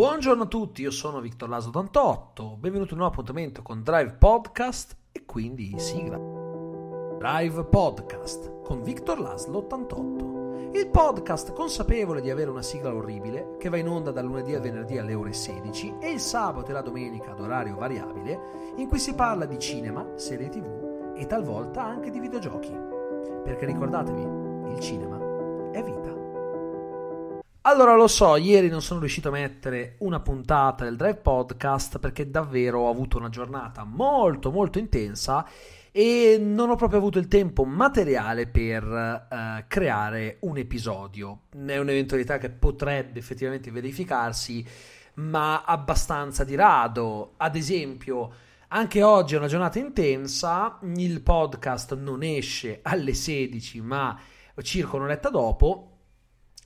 Buongiorno a tutti, io sono Victor Laso 88, benvenuto in un nuovo appuntamento con Drive Podcast e quindi sigla. Drive Podcast con Victor Laslo 88. Il podcast consapevole di avere una sigla orribile che va in onda dal lunedì al venerdì alle ore 16 e il sabato e la domenica ad orario variabile in cui si parla di cinema, serie tv e talvolta anche di videogiochi. Perché ricordatevi, il cinema. Allora lo so, ieri non sono riuscito a mettere una puntata del Drive Podcast perché davvero ho avuto una giornata molto molto intensa e non ho proprio avuto il tempo materiale per uh, creare un episodio. È un'eventualità che potrebbe effettivamente verificarsi, ma abbastanza di rado. Ad esempio, anche oggi è una giornata intensa, il podcast non esce alle 16, ma circa un'oretta dopo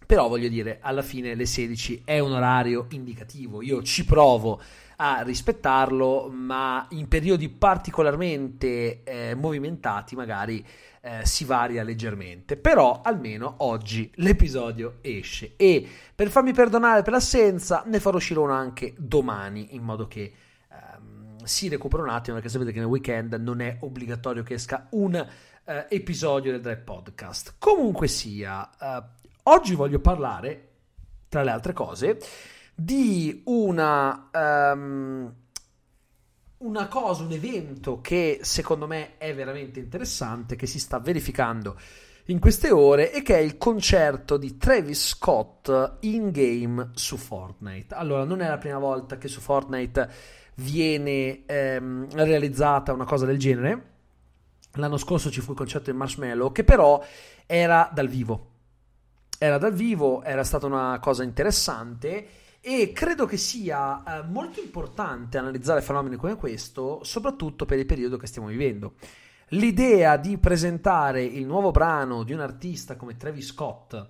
però voglio dire, alla fine le 16 è un orario indicativo, io ci provo a rispettarlo, ma in periodi particolarmente eh, movimentati magari eh, si varia leggermente. Però almeno oggi l'episodio esce e per farmi perdonare per l'assenza ne farò uscire uno anche domani, in modo che ehm, si recupera un attimo, perché sapete che nel weekend non è obbligatorio che esca un eh, episodio del Drive Podcast. Comunque sia, eh, Oggi voglio parlare, tra le altre cose, di una, um, una cosa, un evento che secondo me è veramente interessante, che si sta verificando in queste ore e che è il concerto di Travis Scott in game su Fortnite. Allora, non è la prima volta che su Fortnite viene ehm, realizzata una cosa del genere. L'anno scorso ci fu il concerto di Marshmallow, che però era dal vivo era dal vivo, era stata una cosa interessante e credo che sia eh, molto importante analizzare fenomeni come questo, soprattutto per il periodo che stiamo vivendo. L'idea di presentare il nuovo brano di un artista come Travis Scott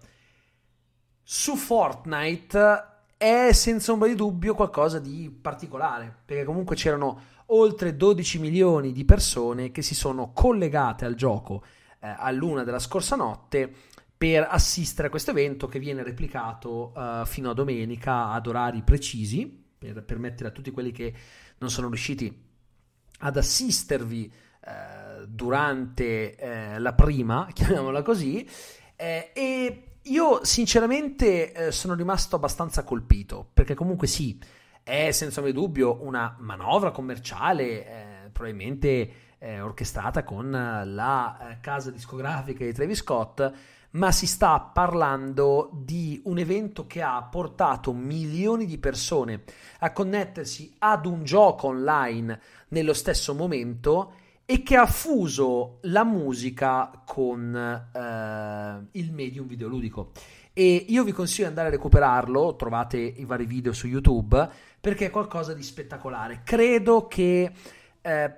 su Fortnite è senza ombra di dubbio qualcosa di particolare, perché comunque c'erano oltre 12 milioni di persone che si sono collegate al gioco eh, luna della scorsa notte per assistere a questo evento che viene replicato uh, fino a domenica ad orari precisi per permettere a tutti quelli che non sono riusciti ad assistervi uh, durante uh, la prima, chiamiamola così, e io sinceramente sono rimasto abbastanza colpito perché comunque sì, è senza dubbio una manovra commerciale, probabilmente orchestrata con la casa discografica di Travis Scott, ma si sta parlando di un evento che ha portato milioni di persone a connettersi ad un gioco online nello stesso momento e che ha fuso la musica con eh, il medium videoludico. E io vi consiglio di andare a recuperarlo, trovate i vari video su YouTube, perché è qualcosa di spettacolare. Credo che eh,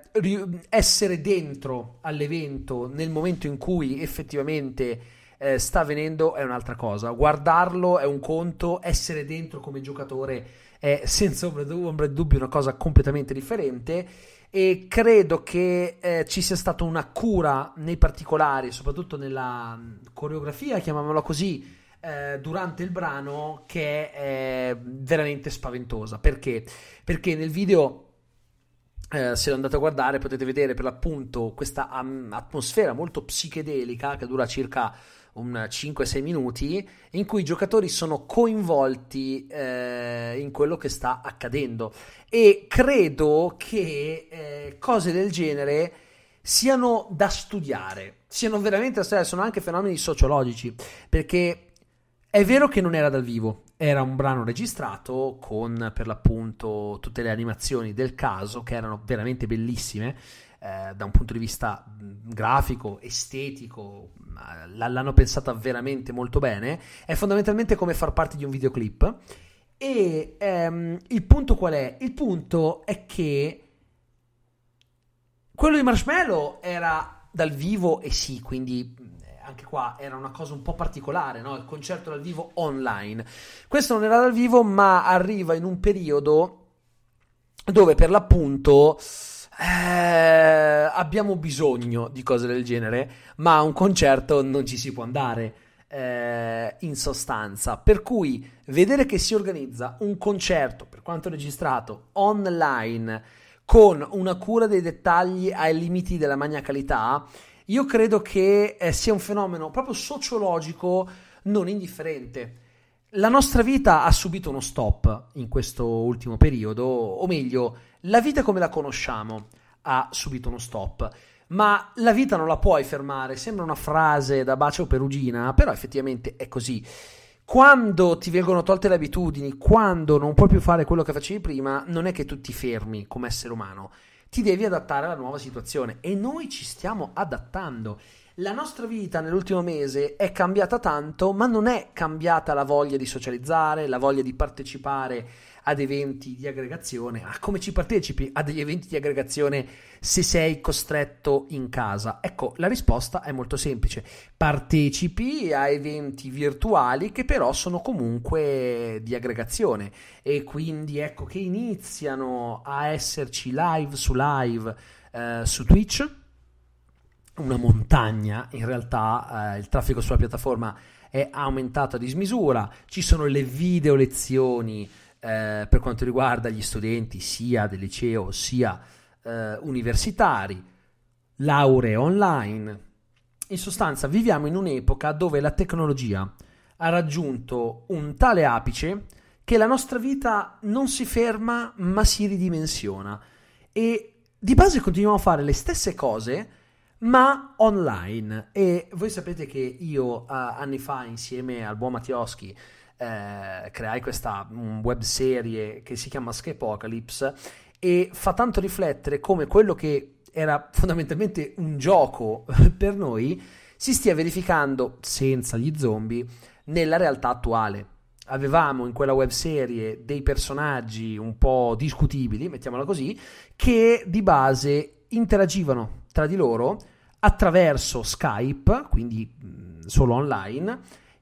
essere dentro all'evento nel momento in cui effettivamente eh, sta avvenendo è un'altra cosa. Guardarlo è un conto, essere dentro come giocatore è senza ombra di dubbio una cosa completamente differente e credo che eh, ci sia stata una cura nei particolari, soprattutto nella mm, coreografia, chiamiamola così, eh, durante il brano che è veramente spaventosa. Perché? Perché nel video eh, se lo andate a guardare potete vedere per l'appunto questa um, atmosfera molto psichedelica che dura circa 5-6 minuti in cui i giocatori sono coinvolti eh, in quello che sta accadendo. E credo che eh, cose del genere siano da studiare, siano veramente da studiare, sono anche fenomeni sociologici, perché è vero che non era dal vivo, era un brano registrato con per l'appunto tutte le animazioni del caso che erano veramente bellissime eh, da un punto di vista grafico, estetico, l'hanno pensata veramente molto bene. È fondamentalmente come far parte di un videoclip. E ehm, il punto qual è? Il punto è che quello di Marshmallow era dal vivo e sì, quindi anche qua era una cosa un po' particolare, no? il concerto dal vivo online. Questo non era dal vivo, ma arriva in un periodo dove per l'appunto eh, abbiamo bisogno di cose del genere, ma a un concerto non ci si può andare. eh, in sostanza. Per cui vedere che si organizza un concerto, per quanto registrato, online, con una cura dei dettagli ai limiti della maniacalità, io credo che eh, sia un fenomeno proprio sociologico non indifferente. La nostra vita ha subito uno stop in questo ultimo periodo, o meglio, la vita come la conosciamo ha subito uno stop ma la vita non la puoi fermare. Sembra una frase da bacio perugina, però effettivamente è così. Quando ti vengono tolte le abitudini, quando non puoi più fare quello che facevi prima, non è che tu ti fermi come essere umano, ti devi adattare alla nuova situazione e noi ci stiamo adattando. La nostra vita nell'ultimo mese è cambiata tanto, ma non è cambiata la voglia di socializzare, la voglia di partecipare ad eventi di aggregazione. Ah, come ci partecipi a degli eventi di aggregazione se sei costretto in casa? Ecco, la risposta è molto semplice. Partecipi a eventi virtuali che però sono comunque di aggregazione e quindi ecco che iniziano a esserci live su live eh, su Twitch. Una montagna, in realtà eh, il traffico sulla piattaforma è aumentato a dismisura, ci sono le video lezioni eh, per quanto riguarda gli studenti sia del liceo sia eh, universitari, lauree online. In sostanza viviamo in un'epoca dove la tecnologia ha raggiunto un tale apice che la nostra vita non si ferma ma si ridimensiona e di base continuiamo a fare le stesse cose ma online e voi sapete che io uh, anni fa insieme al buon Mattioschi eh, creai questa web serie che si chiama Skypocalypse e fa tanto riflettere come quello che era fondamentalmente un gioco per noi si stia verificando senza gli zombie nella realtà attuale. Avevamo in quella web serie dei personaggi un po' discutibili, mettiamola così, che di base interagivano tra di loro attraverso Skype, quindi solo online,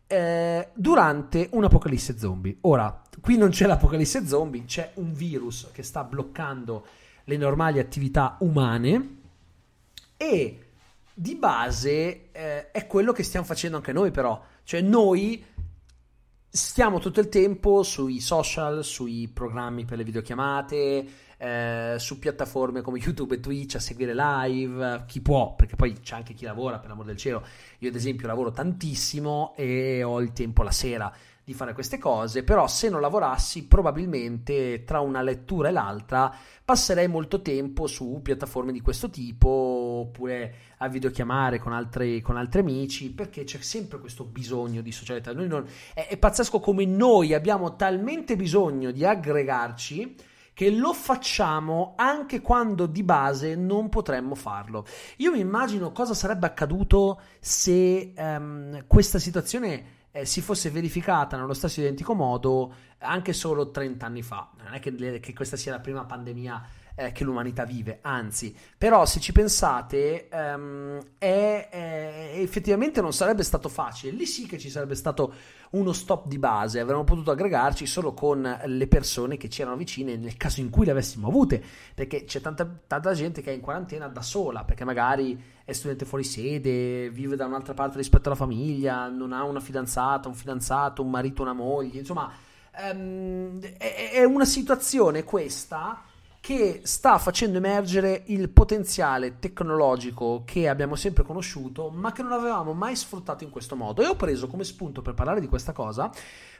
eh, durante un'apocalisse zombie. Ora, qui non c'è l'apocalisse zombie, c'è un virus che sta bloccando le normali attività umane e di base eh, è quello che stiamo facendo anche noi però, cioè noi stiamo tutto il tempo sui social, sui programmi per le videochiamate, eh, su piattaforme come YouTube e Twitch a seguire live, chi può, perché poi c'è anche chi lavora, per l'amor del cielo. Io ad esempio lavoro tantissimo e ho il tempo la sera di fare queste cose, però se non lavorassi probabilmente tra una lettura e l'altra passerei molto tempo su piattaforme di questo tipo oppure a videochiamare con altri, con altri amici perché c'è sempre questo bisogno di socialità. Non, è, è pazzesco come noi abbiamo talmente bisogno di aggregarci che lo facciamo anche quando di base non potremmo farlo. Io mi immagino cosa sarebbe accaduto se um, questa situazione eh, si fosse verificata nello stesso identico modo anche solo 30 anni fa. Non è che, che questa sia la prima pandemia eh, che l'umanità vive, anzi, però se ci pensate, um, è, è, effettivamente non sarebbe stato facile. Lì sì che ci sarebbe stato uno stop di base, avremmo potuto aggregarci solo con le persone che ci erano vicine nel caso in cui le avessimo avute, perché c'è tanta, tanta gente che è in quarantena da sola, perché magari è studente fuori sede, vive da un'altra parte rispetto alla famiglia, non ha una fidanzata, un fidanzato, un marito, una moglie, insomma, um, è, è una situazione questa che sta facendo emergere il potenziale tecnologico che abbiamo sempre conosciuto, ma che non avevamo mai sfruttato in questo modo. E ho preso come spunto per parlare di questa cosa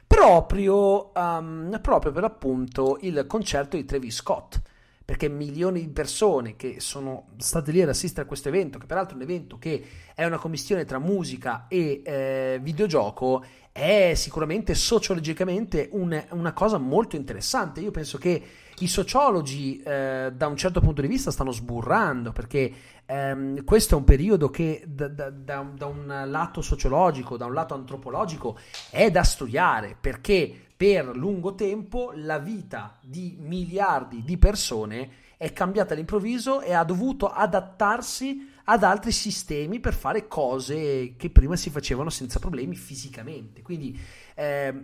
proprio, um, proprio per appunto il concerto di Travis Scott. Perché milioni di persone che sono state lì ad assistere a questo evento, che peraltro è un evento che è una commissione tra musica e eh, videogioco, è sicuramente sociologicamente un, una cosa molto interessante. Io penso che i sociologi eh, da un certo punto di vista stanno sburrando perché ehm, questo è un periodo che da, da, da, da, un lato sociologico, da un lato antropologico è da studiare perché per lungo tempo la vita di miliardi di persone è cambiata all'improvviso e ha dovuto adattarsi ad altri sistemi per fare cose che prima si facevano senza problemi fisicamente. Quindi eh,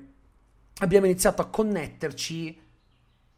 abbiamo iniziato a connetterci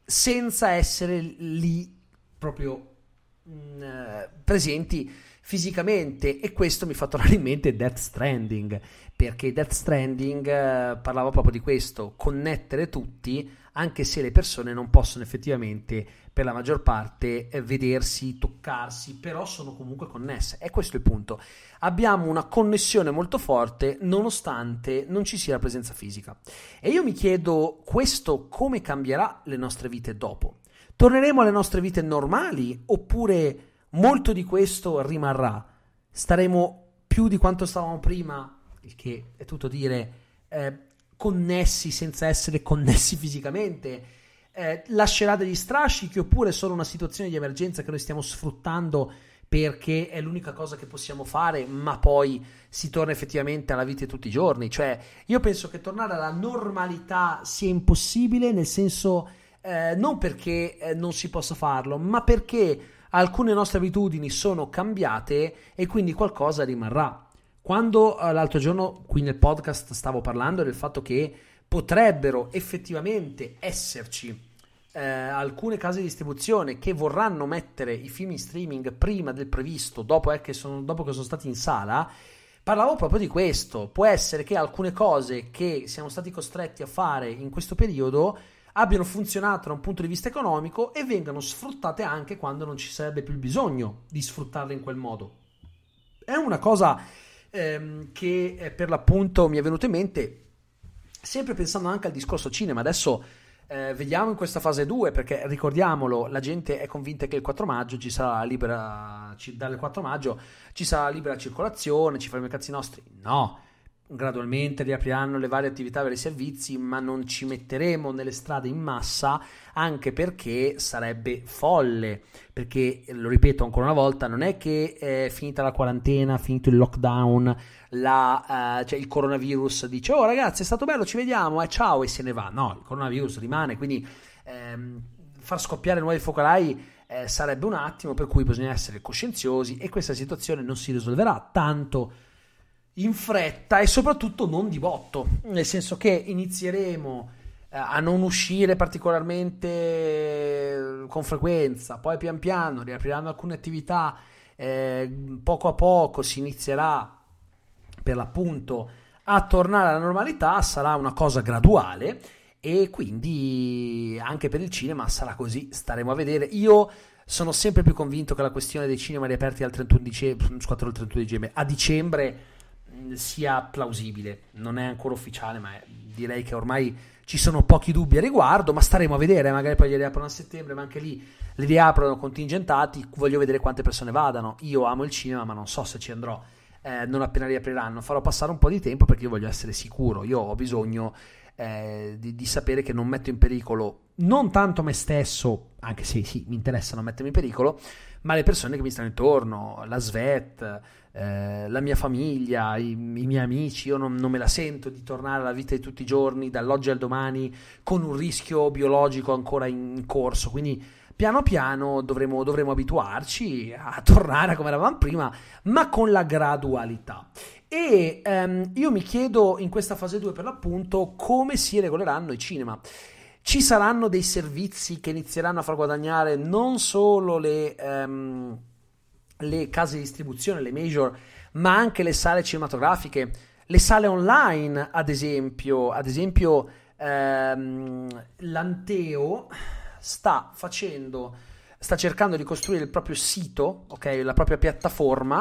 senza essere lì proprio mh, eh, presenti fisicamente e questo mi fa tornare in mente Death Stranding perché Death Stranding eh, parlava proprio di questo connettere tutti anche se le persone non possono effettivamente per la maggior parte eh, vedersi, toccarsi, però sono comunque connesse. E questo è il punto. Abbiamo una connessione molto forte nonostante non ci sia la presenza fisica. E io mi chiedo questo come cambierà le nostre vite dopo. Torneremo alle nostre vite normali oppure molto di questo rimarrà? Staremo più di quanto stavamo prima, il che è tutto dire, eh, connessi senza essere connessi fisicamente? Eh, lascerà degli strascichi oppure è solo una situazione di emergenza che noi stiamo sfruttando perché è l'unica cosa che possiamo fare, ma poi si torna effettivamente alla vita di tutti i giorni. Cioè, io penso che tornare alla normalità sia impossibile, nel senso eh, non perché eh, non si possa farlo, ma perché alcune nostre abitudini sono cambiate e quindi qualcosa rimarrà. Quando eh, l'altro giorno qui nel podcast stavo parlando del fatto che potrebbero effettivamente esserci eh, alcune case di distribuzione che vorranno mettere i film in streaming prima del previsto, dopo, eh, che, sono, dopo che sono stati in sala, parlavo proprio di questo. Può essere che alcune cose che siamo stati costretti a fare in questo periodo abbiano funzionato da un punto di vista economico e vengano sfruttate anche quando non ci sarebbe più bisogno di sfruttarle in quel modo. È una cosa ehm, che eh, per l'appunto mi è venuto in mente, sempre pensando anche al discorso cinema, adesso eh, vediamo in questa fase 2 perché ricordiamolo, la gente è convinta che il 4 maggio ci sarà libera, dal 4 maggio ci sarà libera circolazione, ci faremo i cazzi nostri. No, gradualmente riapriranno le varie attività e i servizi, ma non ci metteremo nelle strade in massa anche perché sarebbe folle. Perché, lo ripeto ancora una volta, non è che è finita la quarantena, finito il lockdown, la, uh, cioè il coronavirus dice oh ragazzi è stato bello, ci vediamo, eh, ciao e se ne va. No, il coronavirus rimane, quindi ehm, far scoppiare nuovi focolai eh, sarebbe un attimo, per cui bisogna essere coscienziosi e questa situazione non si risolverà tanto in fretta e soprattutto non di botto, nel senso che inizieremo eh, a non uscire particolarmente eh, con frequenza, poi pian piano riapriranno alcune attività, eh, poco a poco si inizierà per l'appunto a tornare alla normalità, sarà una cosa graduale e quindi anche per il cinema sarà così, staremo a vedere. Io sono sempre più convinto che la questione dei cinema riaperti al 31 dicembre, il 31 dicembre, a dicembre sia plausibile. Non è ancora ufficiale, ma direi che ormai ci sono pochi dubbi a riguardo, ma staremo a vedere, magari poi li riaprono a settembre, ma anche lì li riaprono contingentati, voglio vedere quante persone vadano. Io amo il cinema, ma non so se ci andrò. Eh, non appena riapriranno, farò passare un po' di tempo perché io voglio essere sicuro. Io ho bisogno eh, di, di, sapere che non metto in pericolo non tanto me stesso, anche se sì, mi interessa non mettermi in pericolo, ma le persone che mi stanno intorno, la Svet, eh, la mia famiglia, i, i miei amici, io non, non, me la sento di tornare alla vita di tutti i giorni, dall'oggi al domani, con un rischio biologico ancora in corso. Quindi piano piano dovremo, dovremo abituarci a tornare come eravamo prima, ma con la gradualità. E ehm, io mi chiedo in questa fase 2 per l'appunto come si regoleranno i cinema. Ci saranno dei servizi che inizieranno a far guadagnare non solo le... Ehm, le case di distribuzione, le major, ma anche le sale cinematografiche, le sale online, ad esempio, ad esempio ehm, l'Anteo sta facendo, sta cercando di costruire il proprio sito, ok, la propria piattaforma,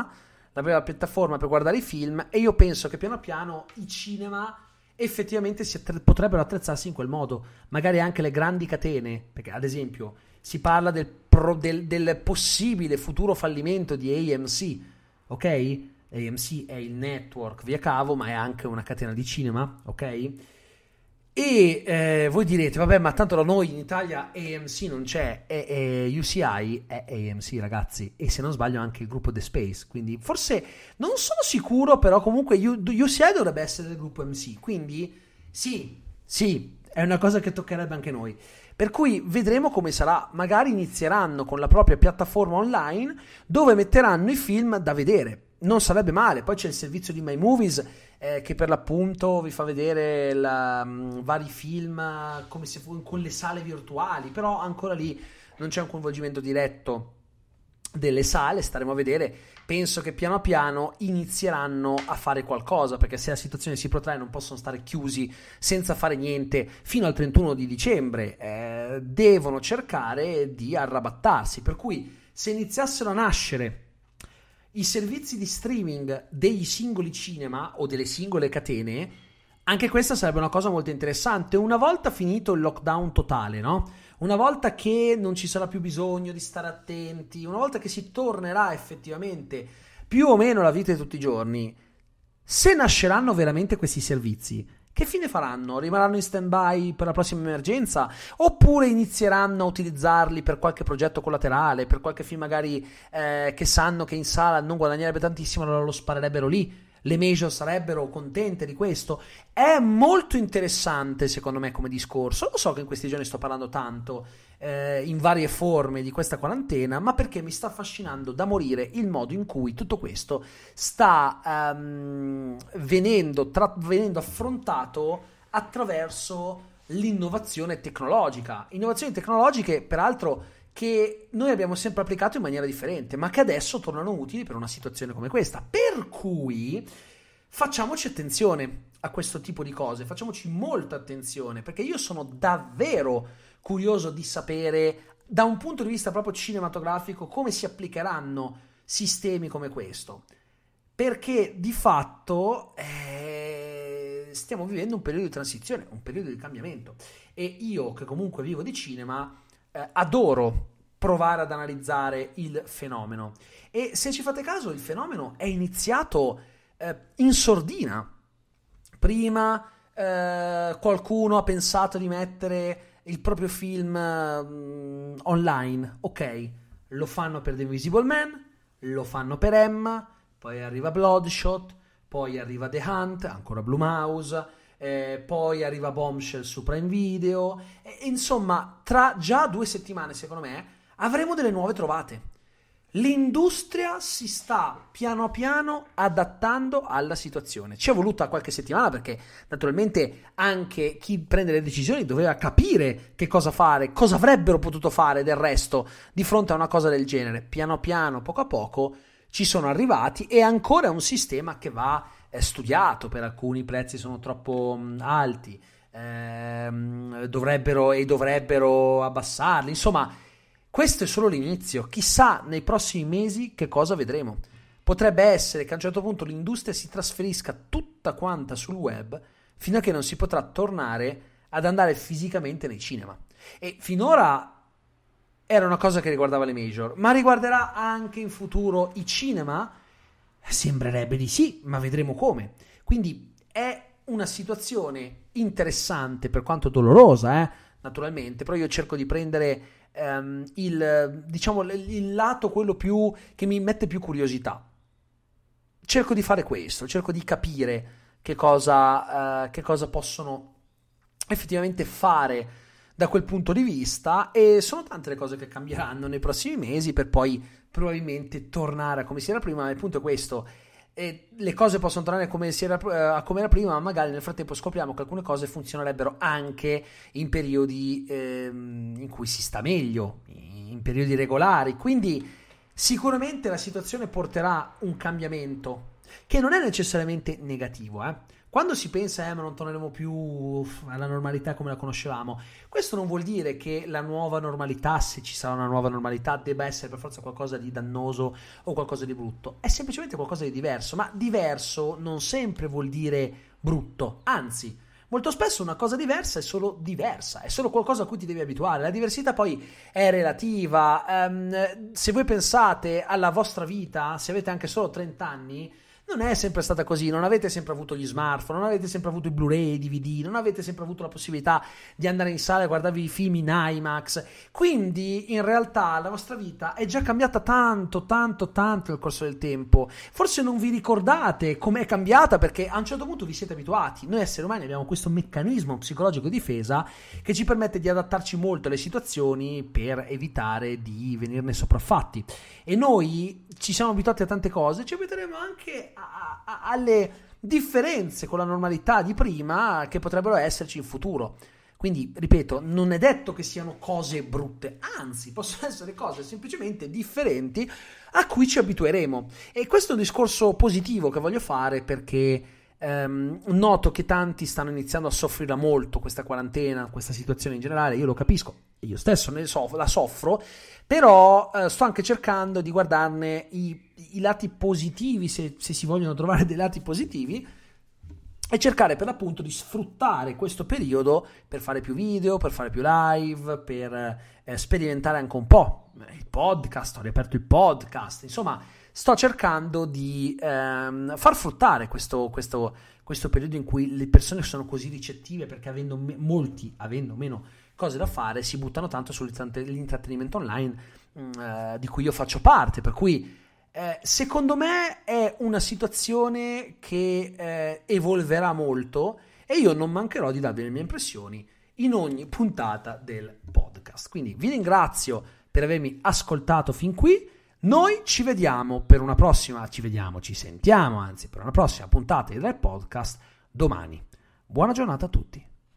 la propria piattaforma per guardare i film e io penso che piano piano i cinema effettivamente attre- potrebbero attrezzarsi in quel modo, magari anche le grandi catene, perché ad esempio si parla del, pro, del, del possibile futuro fallimento di AMC, ok? AMC è il network via cavo, ma è anche una catena di cinema, ok? E eh, voi direte, vabbè, ma tanto da noi in Italia AMC non c'è, è, è UCI è AMC, ragazzi, e se non sbaglio anche il gruppo The Space, quindi forse non sono sicuro, però comunque UCI dovrebbe essere del gruppo MC, quindi sì, sì, è una cosa che toccherebbe anche noi. Per cui vedremo come sarà. Magari inizieranno con la propria piattaforma online dove metteranno i film da vedere. Non sarebbe male. Poi c'è il servizio di My Movies eh, che per l'appunto vi fa vedere la, um, vari film come se fossero con le sale virtuali. Però ancora lì non c'è un coinvolgimento diretto delle sale, staremo a vedere. Penso che piano piano inizieranno a fare qualcosa, perché se la situazione si protrae non possono stare chiusi senza fare niente fino al 31 di dicembre, eh, devono cercare di arrabattarsi. Per cui se iniziassero a nascere i servizi di streaming degli singoli cinema o delle singole catene, anche questa sarebbe una cosa molto interessante. Una volta finito il lockdown totale, no? Una volta che non ci sarà più bisogno di stare attenti, una volta che si tornerà effettivamente più o meno alla vita di tutti i giorni, se nasceranno veramente questi servizi, che fine faranno? Rimarranno in stand-by per la prossima emergenza? Oppure inizieranno a utilizzarli per qualche progetto collaterale, per qualche film magari eh, che sanno che in sala non guadagnerebbe tantissimo, allora lo sparerebbero lì? Le major sarebbero contente di questo? È molto interessante secondo me come discorso. Lo so che in questi giorni sto parlando tanto eh, in varie forme di questa quarantena, ma perché mi sta affascinando da morire il modo in cui tutto questo sta um, venendo, tra- venendo affrontato attraverso l'innovazione tecnologica. Innovazioni tecnologiche, peraltro, che noi abbiamo sempre applicato in maniera differente, ma che adesso tornano utili per una situazione come questa. Per cui facciamoci attenzione a questo tipo di cose, facciamoci molta attenzione, perché io sono davvero curioso di sapere da un punto di vista proprio cinematografico come si applicheranno sistemi come questo. Perché di fatto eh, stiamo vivendo un periodo di transizione, un periodo di cambiamento. E io, che comunque vivo di cinema, eh, adoro provare ad analizzare il fenomeno. E se ci fate caso, il fenomeno è iniziato eh, in sordina. Prima eh, qualcuno ha pensato di mettere il proprio film uh, online. Ok, lo fanno per The Invisible Man, lo fanno per Emma, poi arriva Bloodshot, poi arriva The Hunt, ancora Blue Mouse, eh, poi arriva Bombshell su Prime Video. E, insomma, tra già due settimane, secondo me, avremo delle nuove trovate. L'industria si sta piano piano adattando alla situazione. Ci è voluta qualche settimana perché naturalmente anche chi prende le decisioni doveva capire che cosa fare, cosa avrebbero potuto fare del resto di fronte a una cosa del genere. Piano piano, poco a poco ci sono arrivati e ancora è un sistema che va eh, studiato, per alcuni prezzi sono troppo mh, alti, ehm, dovrebbero e dovrebbero abbassarli, insomma questo è solo l'inizio, chissà nei prossimi mesi che cosa vedremo. Potrebbe essere che a un certo punto l'industria si trasferisca tutta quanta sul web fino a che non si potrà tornare ad andare fisicamente nei cinema. E finora era una cosa che riguardava le major, ma riguarderà anche in futuro i cinema? Sembrerebbe di sì, ma vedremo come. Quindi è una situazione interessante per quanto dolorosa, eh? naturalmente, però io cerco di prendere um, il, diciamo, il lato quello più che mi mette più curiosità. Cerco di fare questo, cerco di capire che cosa, uh, che cosa possono effettivamente fare da quel punto di vista e sono tante le cose che cambieranno nei prossimi mesi per poi probabilmente tornare a come si era prima, il punto è questo e le cose possono tornare come, era, uh, come era prima, ma magari nel frattempo scopriamo che alcune cose funzionerebbero anche in periodi ehm, in cui si sta meglio, in periodi regolari. Quindi sicuramente la situazione porterà un cambiamento che non è necessariamente negativo, eh? Quando si pensa, eh, ma non torneremo più alla normalità come la conoscevamo, questo non vuol dire che la nuova normalità, se ci sarà una nuova normalità, debba essere per forza qualcosa di dannoso o qualcosa di brutto. È semplicemente qualcosa di diverso, ma diverso non sempre vuol dire brutto, anzi. Molto spesso una cosa diversa è solo diversa, è solo qualcosa a cui ti devi abituare. La diversità poi è relativa. Um, se voi pensate alla vostra vita, se avete anche solo 30 anni, non è sempre stata così, non avete sempre avuto gli smartphone, non avete sempre avuto i Blu-ray, i DVD, non avete sempre avuto la possibilità di andare in sala e guardarvi i film in IMAX. Quindi, in realtà, la vostra vita è già cambiata tanto, tanto, tanto nel corso del tempo. Forse non vi ricordate com'è cambiata perché a un certo punto vi siete abituati. Noi esseri umani abbiamo questo meccanismo psicologico di difesa che ci permette di adattarci molto alle situazioni per evitare di venirne sopraffatti. E noi ci siamo abituati a tante cose, ci abitueremo anche a, a, alle differenze con la normalità di prima che potrebbero esserci in futuro. Quindi, ripeto, non è detto che siano cose brutte, anzi, possono essere cose semplicemente differenti a cui ci abitueremo. E questo è un discorso positivo che voglio fare perché ehm, noto che tanti stanno iniziando a soffrire molto questa quarantena, questa situazione in generale, io lo capisco, io stesso ne so, la soffro, però eh, sto anche cercando di guardarne i, i lati positivi, se, se si vogliono trovare dei lati positivi e cercare per l'appunto di sfruttare questo periodo per fare più video, per fare più live, per eh, sperimentare anche un po' il podcast, ho riaperto il podcast, insomma sto cercando di ehm, far fruttare questo, questo, questo, periodo in cui le persone sono così ricettive perché avendo me- molti, avendo meno cose da fare, si buttano tanto sull'intrattenimento online mm, eh, di cui io faccio parte, per cui eh, secondo me è una situazione che eh, evolverà molto e io non mancherò di darvi le mie impressioni in ogni puntata del podcast. Quindi vi ringrazio per avermi ascoltato fin qui. Noi ci vediamo per una prossima, ci vediamo, ci sentiamo anzi per una prossima puntata Red Podcast domani. Buona giornata a tutti.